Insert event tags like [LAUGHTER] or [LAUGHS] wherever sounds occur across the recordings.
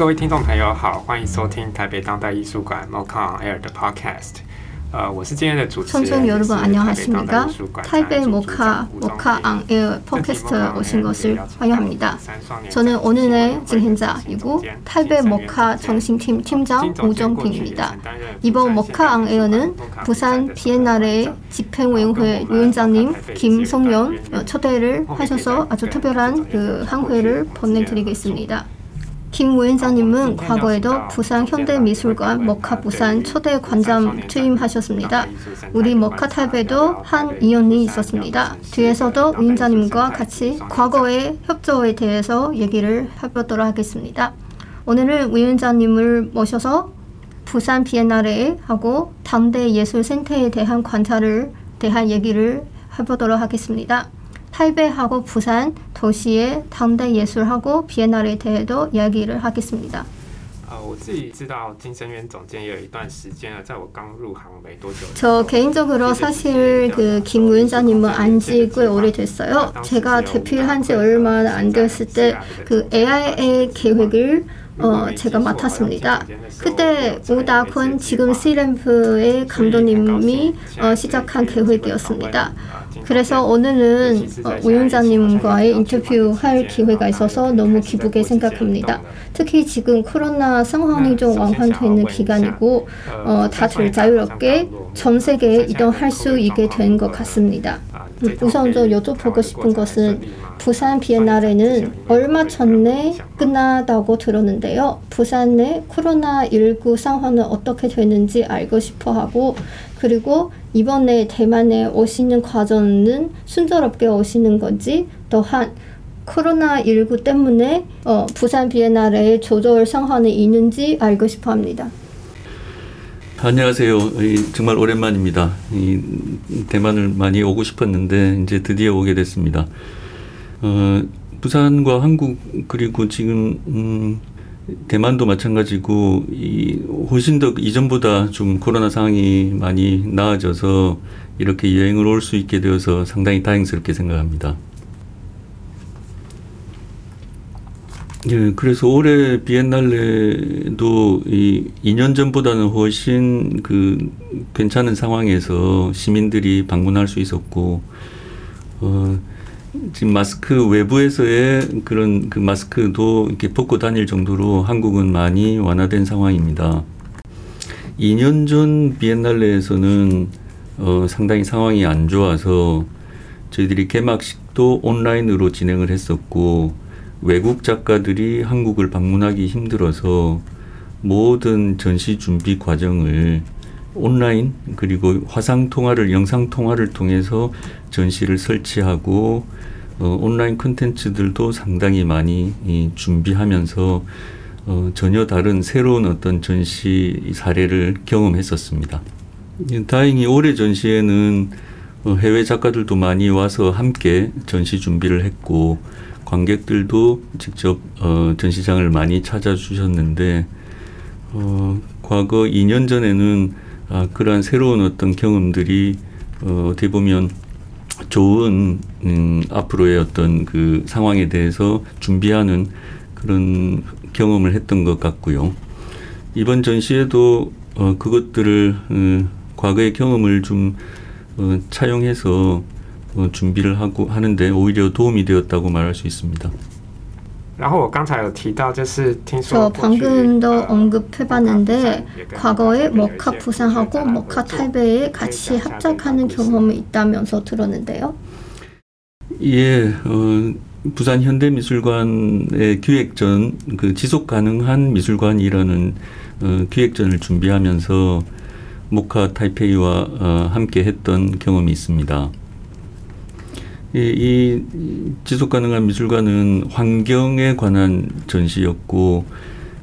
各位听众朋友好，欢迎收听台北当代艺术馆 MoCA Air 的 Podcast。呃，我是今天的主持人。청여러분안녕하십니까타이베이모카모카앙에어팟캐스트오신것을환영합니다 저는오늘의 진행자이고타이베이모카정신팀팀장우정빈입니다 이번모카앙에어는부산비엔나레집행委员会위원장님김성연초대를하셔서아주특별한그항회를보내드리겠습니다 김 위원장님은 과거에도 부산 현대미술관 머카 부산 초대 관장 취임하셨습니다. 우리 머카 탈배도 한 2년이 있었습니다. 뒤에서도 위원장님과 같이 과거의 협조에 대해서 얘기를 해보도록 하겠습니다. 오늘은 위원장님을 모셔서 부산 비엔나레 하고 당대 예술센터에 대한 관찰을 대한 얘기를 해보도록 하겠습니다. 타이베이하고 부산 도시의 당대 예술하고 비엔날에 대해도 이야기를 하겠습니다. 我自己知道金生源总监也有一段时间了，在我刚入行没多久。저 개인적으로 사실 그김 위원장님은 안지 꽤 오래됐어요. 제가 대표한 지 얼마 안 됐을 때 그 AIA 계획을 어, 제가 맡았습니다. 그때 오다콘 지금 시램프의 감독님이 어, 시작한 계획이었습니다. 그래서 오늘은 어, 위원장님과의 인터뷰할 기회가 있어서 너무 기쁘게 생각합니다. 특히 지금 코로나 상황이 좀 완화되는 기간이고 어, 다들 자유롭게 전 세계에 이동할 수 있게 된 것 같습니다. 음, 우선 저 여쭤보고 싶은 것은 부산 비엔날레는 얼마 전에 끝나다고 들었는데요. 부산 내 코로나19 상황은 어떻게 되는지 알고 싶어 하고 그리고 이번에 대만에 오시는 과정은 순조롭게 오시는 건지 또한 코로나19 때문에 어, 부산 비엔날레 조절 상황이 있는지 알고 싶어 합니다. 안녕하세요. 정말 오랜만입니다. 대만을 많이 오고 싶었는데 이제 드디어 오게 됐습니다. 어, 부산과 한국 그리고 지금 음, 대만도 마찬가지고 이 훨씬 더 이전보다 좀 코로나 상황이 많이 나아져서 이렇게 여행을 올 수 있게 되어서 상당히 다행스럽게 생각합니다. 예, 그래서 올해 비엔날레도 이 2년 전보다는 훨씬 그 괜찮은 상황에서 시민들이 방문할 수 있었고, 어, 지금 마스크 외부에서의 그런 그 마스크도 이렇게 벗고 다닐 정도로 한국은 많이 완화된 상황입니다. 2년 전 비엔날레에서는 어, 상당히 상황이 안 좋아서 저희들이 개막식도 온라인으로 진행을 했었고 외국 작가들이 한국을 방문하기 힘들어서 모든 전시 준비 과정을 온라인 그리고 화상 통화를 영상 통화를 통해서 전시를 설치하고 어, 온라인 콘텐츠들도 상당히 많이 이, 준비하면서 어, 전혀 다른 새로운 어떤 전시 사례를 경험했었습니다. 다행히 올해 전시에는 어, 해외 작가들도 많이 와서 함께 전시 준비를 했고 관객들도 직접 어, 전시장을 많이 찾아주셨는데 어, 과거 2년 전에는 아, 그러한 새로운 어떤 경험들이 어, 어떻게 보면 좋은 음, 앞으로의 어떤 그 상황에 대해서 준비하는 그런 경험을 했던 것 같고요. 이번 전시에도 어, 그것들을 어, 과거의 경험을 좀 어, 차용해서 어, 준비를 하고 하는데 오히려 도움이 되었다고 말할 수 있습니다. 然后我刚才有提到，就是听说저 방금도 언급해봤는데 과거에 머카 부산하고 머카 탈베에 같이 합작하는 경험이 있다면서 들었는데요. 예, 어, 부산 현대미술관의 기획전 그 지속 가능한 미술관이라는 어, 기획전을 준비하면서 모카 타이페이와 어, 함께 했던 경험이 있습니다. 이, 이 지속 가능한 미술관은 환경에 관한 전시였고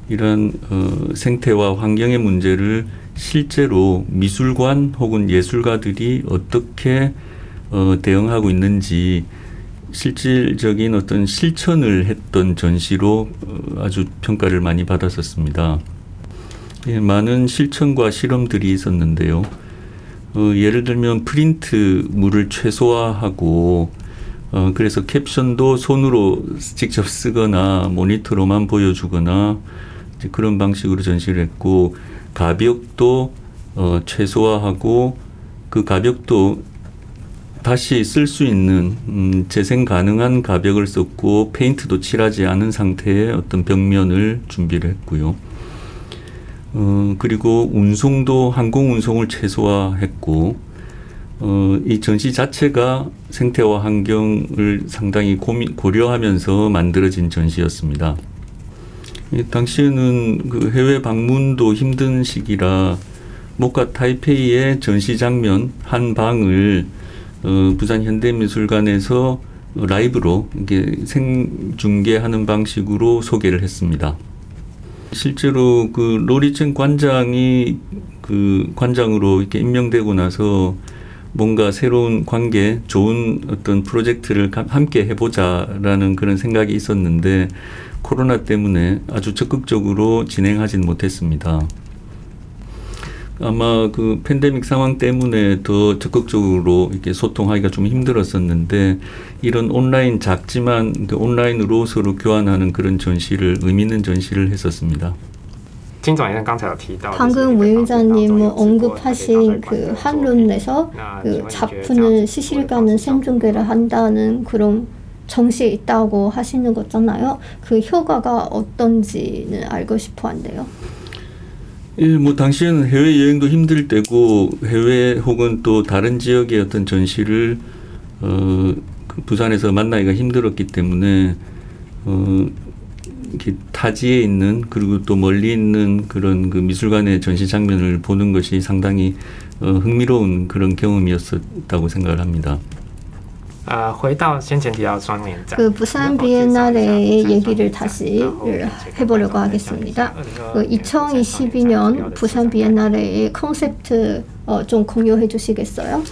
이러한 어, 생태와 환경의 문제를 실제로 미술관 혹은 예술가들이 어떻게 어, 대응하고 있는지 실질적인 어떤 실천을 했던 전시로 어, 아주 평가를 많이 받았었습니다. 예, 많은 실천과 실험들이 있었는데요. 어, 예를 들면 프린트 물을 최소화하고 어, 그래서 캡션도 손으로 직접 쓰거나 모니터로만 보여주거나 그런 방식으로 전시를 했고 가벽도 어, 최소화하고 그 가벽도 다시 쓸 수 있는 음, 재생 가능한 가벽을 썼고 페인트도 칠하지 않은 상태의 어떤 벽면을 준비를 했고요. 어, 그리고 운송도 항공 운송을 최소화했고 어, 이 전시 자체가 생태와 환경을 상당히 고민, 고려하면서 만들어진 전시였습니다. 이 당시에는 그 해외 방문도 힘든 시기라 모카 타이페이의 전시 장면 한 방을 어, 부산 현대미술관에서 라이브로 이게 생중계하는 방식으로 소개를 했습니다. 실제로 그 로리첸 관장이 그 관장으로 이렇게 임명되고 나서 뭔가 새로운 관계, 좋은 어떤 프로젝트를 함께 해보자라는 그런 생각이 있었는데 코로나 때문에 아주 적극적으로 진행하진 못했습니다. 아마 그 팬데믹 상황 때문에 더 적극적으로 이렇게 소통하기가 좀 힘들었었는데 이런 온라인 작지만 그 온라인으로 서로 교환하는 그런 전시를 의미 있는 전시를 했었습니다. 방금 무인자님 언급하신 그 한론에서 그 작품을 시실가는 생중계를 한다는 그런 정시에 있다고 하시는 거잖아요. 그 효과가 어떤지는 알고 싶어 한데요. 예, 뭐 당시에는 해외 여행도 힘들 때고 해외 혹은 또 다른 지역의 어떤 전시를 어, 그 부산에서 만나기가 힘들었기 때문에 어, 이렇게 타지에 있는 그리고 또 멀리 있는 그런 그 미술관의 전시 장면을 보는 것이 상당히 어, 흥미로운 그런 경험이었었다고 생각을 합니다. 그 부산 비엔날레의 얘기를 다시 해보려고 하겠습니다. 그 2022년 부산 비엔날레의 컨셉트 어, 좀 공유해 주시겠어요?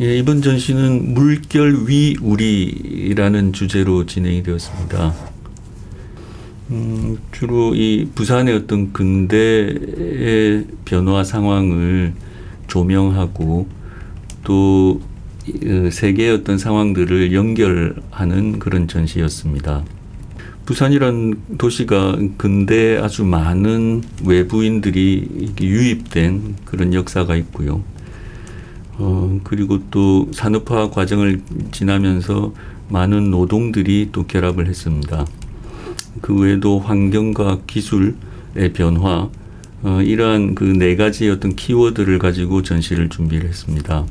예, 이번 전시는 물결 위 우리라는 주제로 진행이 되었습니다. 음, 주로 이 부산의 어떤 근대의 변화 상황을 조명하고 또 어, 세계의 어떤 상황들을 연결하는 그런 전시였습니다. 부산이란 도시가 근대 아주 많은 외부인들이 유입된 그런 역사가 있고요. 어, 그리고 또 산업화 과정을 지나면서 많은 노동들이 또 결합을 했습니다. 그 외에도 환경과 기술의 변화, 어, 이러한 그 네 가지 어떤 키워드를 가지고 전시를 준비를 했습니다.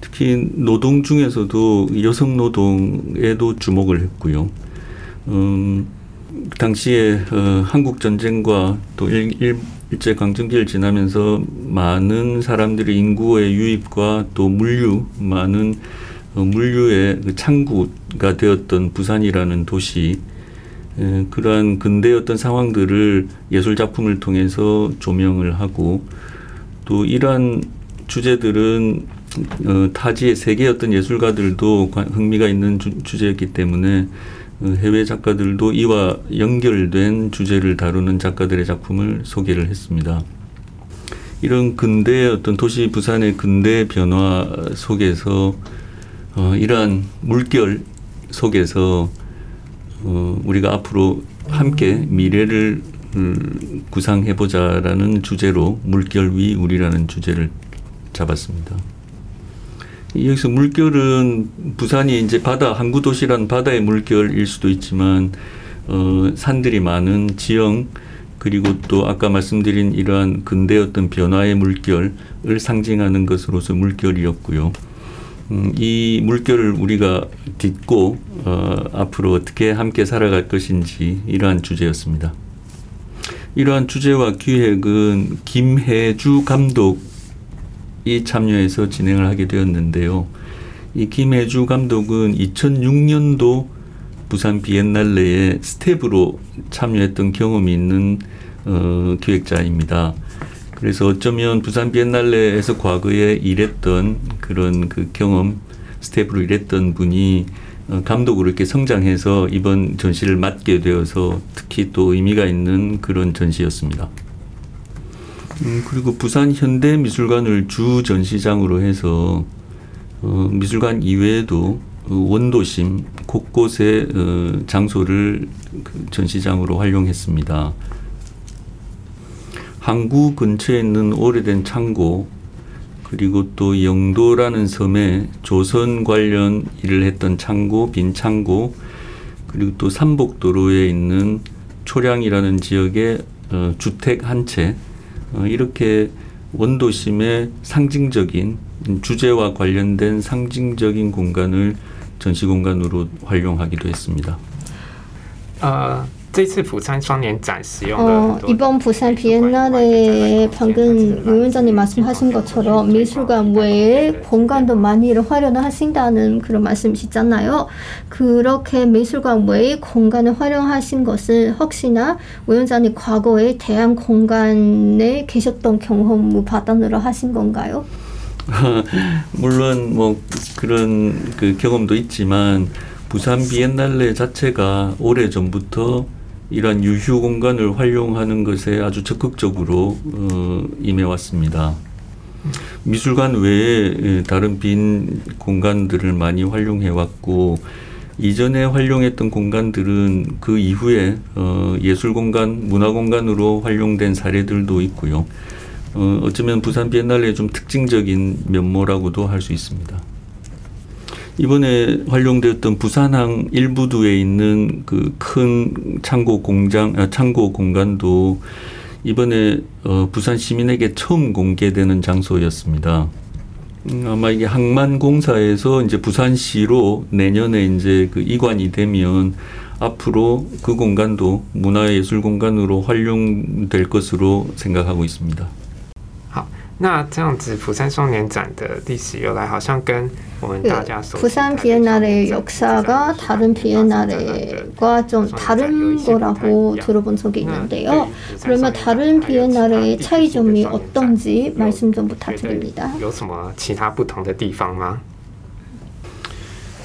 특히 노동 중에서도 여성 노동에도 주목을 했고요. 음, 당시에 어, 한국 전쟁과 또 일, 일, 일제 강점기를 지나면서 많은 사람들의 인구의 유입과 또 물류 많은 어, 물류의 그 창구가 되었던 부산이라는 도시 에, 그러한 근대 어떤 상황들을 예술 작품을 통해서 조명을 하고 또 이러한 주제들은 어, 타지의 세계 어떤 예술가들도 흥미가 있는 주, 제였기 때문에 어, 해외 작가들도 이와 연결된 주제를 다루는 작가들의 작품을 소개를 했습니다. 이런 근대 어떤 도시 부산의 근대 변화 속에서 어, 이러한 물결 속에서 어, 우리가 앞으로 함께 미래를 음, 구상해보자라는 주제로 물결 위 우리라는 주제를 잡았습니다. 여기서 물결은 부산이 이제 바다 항구 도시란 바다의 물결일 수도 있지만 어, 산들이 많은 지형 그리고 또 아까 말씀드린 이러한 근대 어떤 변화의 물결을 상징하는 것으로서 물결이었고요. 음, 이 물결을 우리가 딛고 어, 앞으로 어떻게 함께 살아갈 것인지 이러한 주제였습니다. 이러한 주제와 기획은 김해주 감독 이 참여해서 진행을 하게 되었는데요. 이 김해주 감독은 2006년도 부산 비엔날레에 스태프로 참여했던 경험이 있는 어, 기획자입니다. 그래서 어쩌면 부산 비엔날레에서 과거에 일했던 그런 그 경험 스태프로 일했던 분이 어, 감독으로 이렇게 성장해서 이번 전시를 맡게 되어서 특히 또 의미가 있는 그런 전시였습니다. 음, 그리고 부산 현대미술관을 주 전시장으로 해서 어, 미술관 이외에도 어, 원도심 곳곳에 어, 장소를 그 전시장으로 활용했습니다. 항구 근처에 있는 오래된 창고 그리고 또 영도라는 섬에 조선 관련 일을 했던 창고, 빈 창고 그리고 또 삼복도로에 있는 초량이라는 지역의 어, 주택 한 채 어, 이렇게 원도심의 상징적인 주제와 관련된 상징적인 공간을 전시 공간으로 활용하기도 했습니다. 呃，这次釜山双年展使用了 어, 很多 이번 부산 비엔날레에 방금 유 원장님 말씀하신 것처럼 미술관 외에 공간도 많이 활용을 하신다는 그런 말씀이시잖아요. 그렇게 미술관 외에 공간을 활용하신 것은 혹시나 우 원장님 과거에 대한 공간에 계셨던 경험을 바탕으로 하신 건가요? [LAUGHS] 물론 뭐 그런 그 경험도 있지만 부산 비엔날레 자체가 오래 전부터 이러한 유휴 공간을 활용하는 것에 아주 적극적으로 어, 임해왔습니다. 미술관 외에 예, 다른 빈 공간들을 많이 활용해 왔고 이전에 활용했던 공간들은 그 이후에 어, 예술 공간, 문화 공간으로 활용된 사례들도 있고요. 어, 어쩌면 부산 비엔날레의 좀 특징적인 면모라고도 할 수 있습니다. 이번에 활용되었던 부산항 일부두에 있는 그 큰 창고 공장, 아, 창고 공간도 이번에 어, 부산 시민에게 처음 공개되는 장소였습니다. 음, 아마 이게 항만공사에서 이제 부산시로 내년에 이제 그 이관이 되면 앞으로 그 공간도 문화예술 공간으로 활용될 것으로 생각하고 있습니다. 好，那这样子釜山双年展的历史由来，好像跟我们 그 大家熟悉 부산 的 비엔날레의 台北 역사가 다른 비엔날레과 좀 다른 거라고 들어본 적이 있는데요. 그러면 다른 비엔날레의 차이점이 어떤지 말씀 좀 부탁드립니다. 有什么其他不同的地方吗？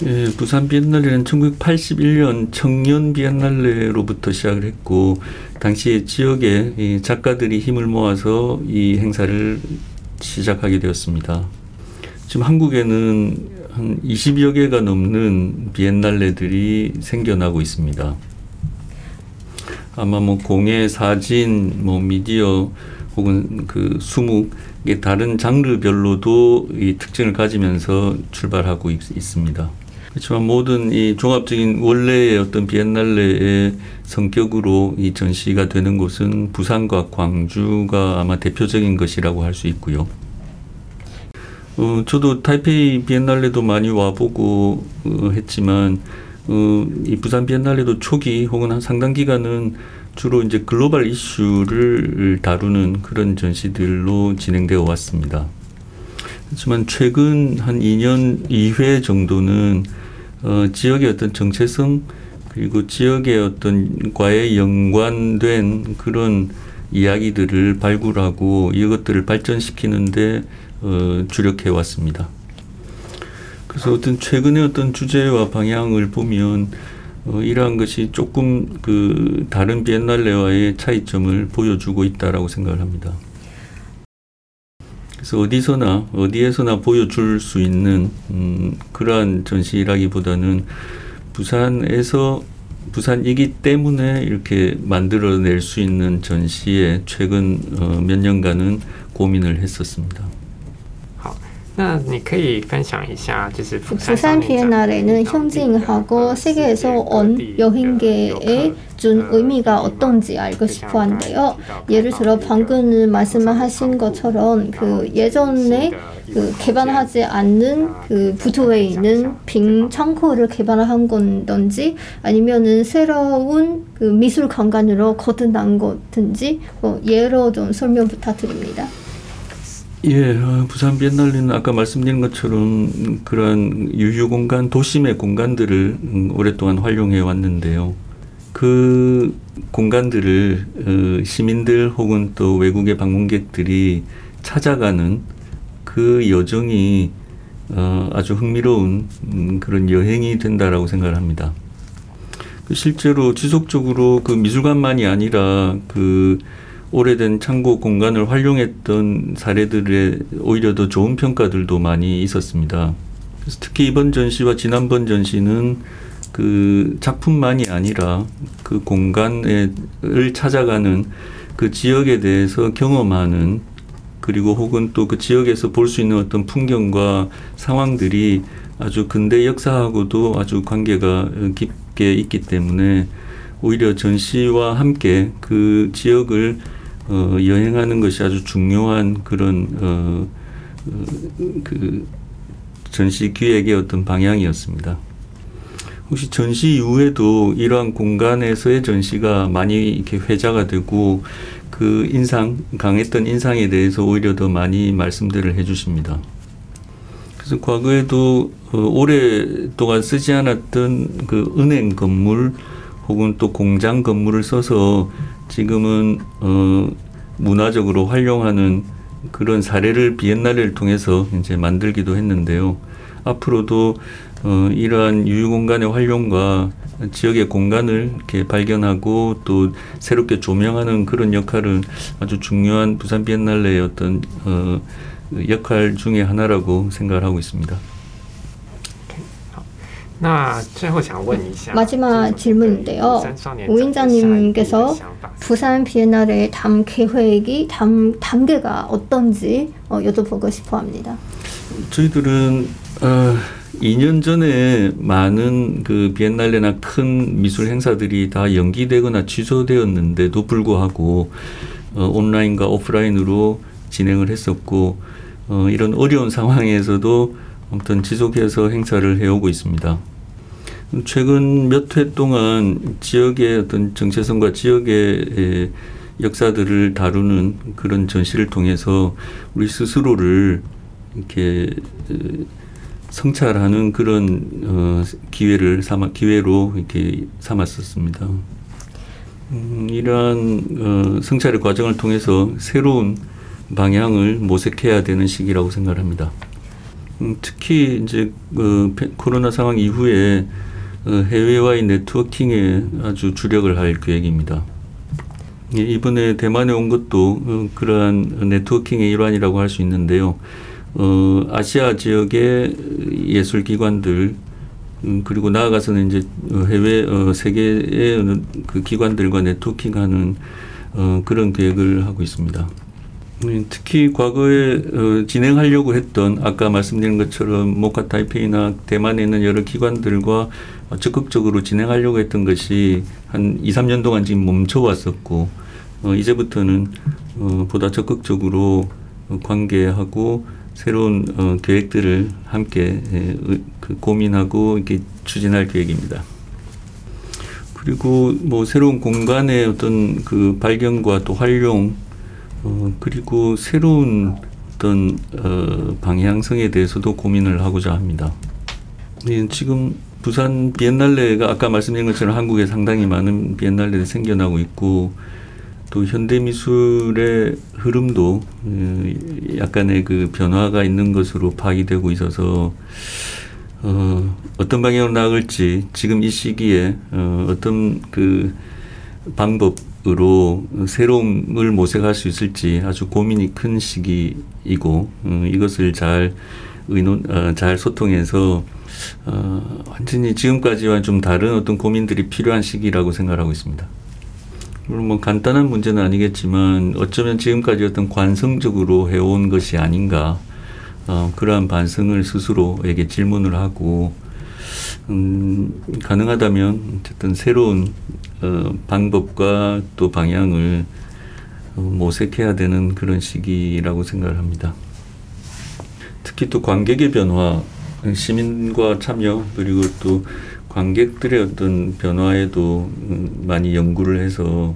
예, 부산 비엔날레는 1981년 청년 비엔날레로부터 시작을 했고 당시에 지역에 이 작가들이 힘을 모아서 이 행사를 시작하게 되었습니다. 지금 한국에는 한 20여 개가 넘는 비엔날레들이 생겨나고 있습니다. 아마 뭐 공예, 사진, 뭐 미디어 혹은 그 수묵 다른 장르별로도 이 특징을 가지면서 출발하고 있, 있습니다. 그렇지만 모든 이 종합적인 원래의 어떤 비엔날레의 성격으로 이 전시가 되는 곳은 부산과 광주가 아마 대표적인 것이라고 할 수 있고요. 어, 저도 타이페이 비엔날레도 많이 와보고 어, 했지만 어, 이 부산 비엔날레도 초기 혹은 한 상당 기간은 주로 이제 글로벌 이슈를 다루는 그런 전시들로 진행되어 왔습니다. 하지만 최근 한 2년 2회 정도는 어, 지역의 어떤 정체성 그리고 지역의 어떤 과에 연관된 그런 이야기들을 발굴하고 이것들을 발전시키는데 어, 주력해 왔습니다. 그래서 어떤 최근의 어떤 주제와 방향을 보면 어, 이러한 것이 조금 그 다른 비엔날레와의 차이점을 보여주고 있다라고 생각을 합니다. 그래서 어디서나 어디에서나 보여줄 수 있는 음, 그러한 전시라기보다는 부산에서 부산이기 때문에 이렇게 만들어낼 수 있는 전시에 최근 어, 몇 년간은 고민을 했었습니다. 好，那你可以分享一下，就是釜 부산 山双年展 비엔날레는 현지인하고 세계에서 온 여행객에 준 의미가 어떤지 알고 싶어 한데요. 예를 들어 방금 말씀하신 것처럼 그 예전에 그 개발하지 않는 그 부두에 있는 빈 창고를 개발한 건지 아니면은 새로운 그 미술 공간으로 거듭난 거든지 뭐 예로 좀 설명 부탁드립니다. 예, 어, 부산 비엔날레는 아까 말씀드린 것처럼 그러한 유휴 공간, 도심의 공간들을 음, 오랫동안 활용해 왔는데요. 그 공간들을 어, 시민들 혹은 또 외국의 방문객들이 찾아가는 그 여정이 어, 아주 흥미로운 음, 그런 여행이 된다라고 생각을 합니다. 그 실제로 지속적으로 그 미술관만이 아니라 그 오래된 창고 공간을 활용했던 사례들에 오히려 더 좋은 평가들도 많이 있었습니다. 그래서 특히 이번 전시와 지난번 전시는 그 작품만이 아니라 그 공간을 찾아가는 그 지역에 대해서 경험하는 그리고 혹은 또 그 지역에서 볼 수 있는 어떤 풍경과 상황들이 아주 근대 역사하고도 아주 관계가 깊게 있기 때문에 오히려 전시와 함께 그 지역을 어, 여행하는 것이 아주 중요한 그런 어, 어, 그 전시 기획의 어떤 방향이었습니다. 혹시 전시 이후에도 이러한 공간에서의 전시가 많이 이렇게 회자가 되고 그 인상 강했던 인상에 대해서 오히려 더 많이 말씀들을 해주십니다. 그래서 과거에도 어, 오랫동안 쓰지 않았던 그 은행 건물 혹은 또 공장 건물을 써서 지금은 어, 문화적으로 활용하는 그런 사례를 비엔날레를 통해서 이제 만들기도 했는데요. 앞으로도 어, 이러한 유휴공간의 활용과 지역의 공간을 이렇게 발견하고 또 새롭게 조명하는 그런 역할은 아주 중요한 부산 비엔날레의 어떤 어, 역할 중의 하나라고 생각을 하고 있습니다. 마지막 질문인데요. 우인자님께서 부산 비엔날의 다음 계획이 다음 단계가 어떤지 어, 여쭤보고 싶어합니다. 저희들은 어, 2년 전에 많은 그 비엔날레나 큰 미술 행사들이 다 연기되거나 취소되었는데도 불구하고 어, 온라인과 오프라인으로 진행을 했었고 어, 이런 어려운 상황에서도 아무튼 지속해서 행사를 해오고 있습니다. 최근 몇 회 동안 지역의 어떤 정체성과 지역의 에, 역사들을 다루는 그런 전시를 통해서 우리 스스로를 이렇게 에, 성찰하는 그런 어, 기회를 삼아 기회로 이렇게 삼았었습니다. 음, 이러한 어, 성찰의 과정을 통해서 새로운 방향을 모색해야 되는 시기라고 생각합니다. 음, 특히 이제 그 페- 코로나 상황 이후에 어, 해외와의 네트워킹에 아주 주력을 할 계획입니다. 예, 이번에 대만에 온 것도 어, 그러한 네트워킹의 일환이라고 할 수 있는데요. 어, 아시아 지역의 예술 기관들 음, 그리고 나아가서는 이제 어, 해외 어, 세계의 그 기관들과 네트워킹하는 어, 그런 계획을 하고 있습니다. 음, 특히 과거에 어, 진행하려고 했던 아까 말씀드린 것처럼 모카 타이페이나 대만에 있는 여러 기관들과 어, 적극적으로 진행하려고 했던 것이 한 2, 3년 동안 지금 멈춰 왔었고 어, 이제부터는 어, 보다 적극적으로 어, 관계하고 새로운 어, 계획들을 함께 에, 의- 그 고민하고 이렇게 추진할 계획입니다. 그리고 뭐 새로운 공간의 어떤 그 발견과 또 활용 어, 그리고 새로운 어떤 어, 방향성에 대해서도 고민을 하고자 합니다. 네, 지금 부산 비엔날레가 아까 말씀드린 것처럼 한국에 상당히 많은 비엔날레들이 생겨나고 있고 또 현대 미술의 흐름도 어, 약간의 그 변화가 있는 것으로 파악이 되고 있어서 어, 어떤 방향으로 나아갈지 지금 이 시기에 어, 어떤 그 방법 으로 새로움을 모색할 수 있을지 아주 고민이 큰 시기이고 어, 이것을 잘 의논 어, 잘 소통해서 어, 완전히 지금까지와 좀 다른 어떤 고민들이 필요한 시기라고 생각하고 있습니다. 물론 뭐 간단한 문제는 아니겠지만 어쩌면 지금까지 어떤 관성적으로 해온 것이 아닌가 어, 그러한 반성을 스스로에게 질문을 하고 음, 가능하다면 어쨌든 새로운 어, 방법과 또 방향을 어, 모색해야 되는 그런 시기라고 생각을 합니다. 특히 또 관객의 변화, 시민과 참여 그리고 또 관객들의 어떤 변화에도 음, 많이 연구를 해서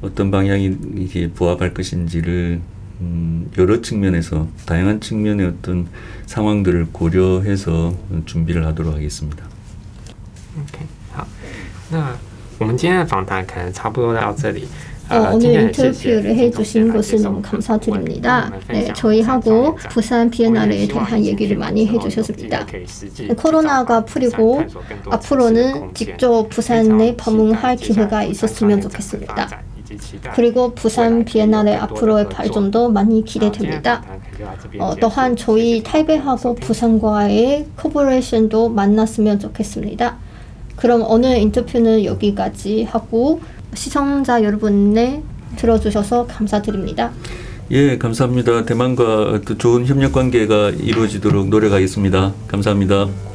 어떤 방향이 이게 부합할 것인지를 음, 여러 측면에서 다양한 측면의 어떤 상황들을 고려해서 준비를 하도록 하겠습니다. OK，好，那我们今天的访谈可能差不多到这里。 어, 今天 오늘 很谢谢 인터뷰를 听众 해주신 朋友来 것을 接受 너무 我们的 감사드립니다. 访问跟我们分 네, 享 저희하고 部 부산 비엔날레에 대한 얘기를 많이 해주셨습니다. 코로나가 풀리고 앞으로는 직접 부산에 방문할 기회가 있었으면 좋겠습니다. 그리고 부산 비엔날레 앞으로의 발전도 많이 기대됩니다. 어, 또한 저희 타이베이하고 부산과의 코퍼레이션도 만났으면 좋겠습니다. 그럼 오늘 인터뷰는 여기까지 하고 시청자 여러분네 들어주셔서 감사드립니다. 예, 감사합니다. 대만과 또 좋은 협력 관계가 이루어지도록 노력하겠습니다. 감사합니다.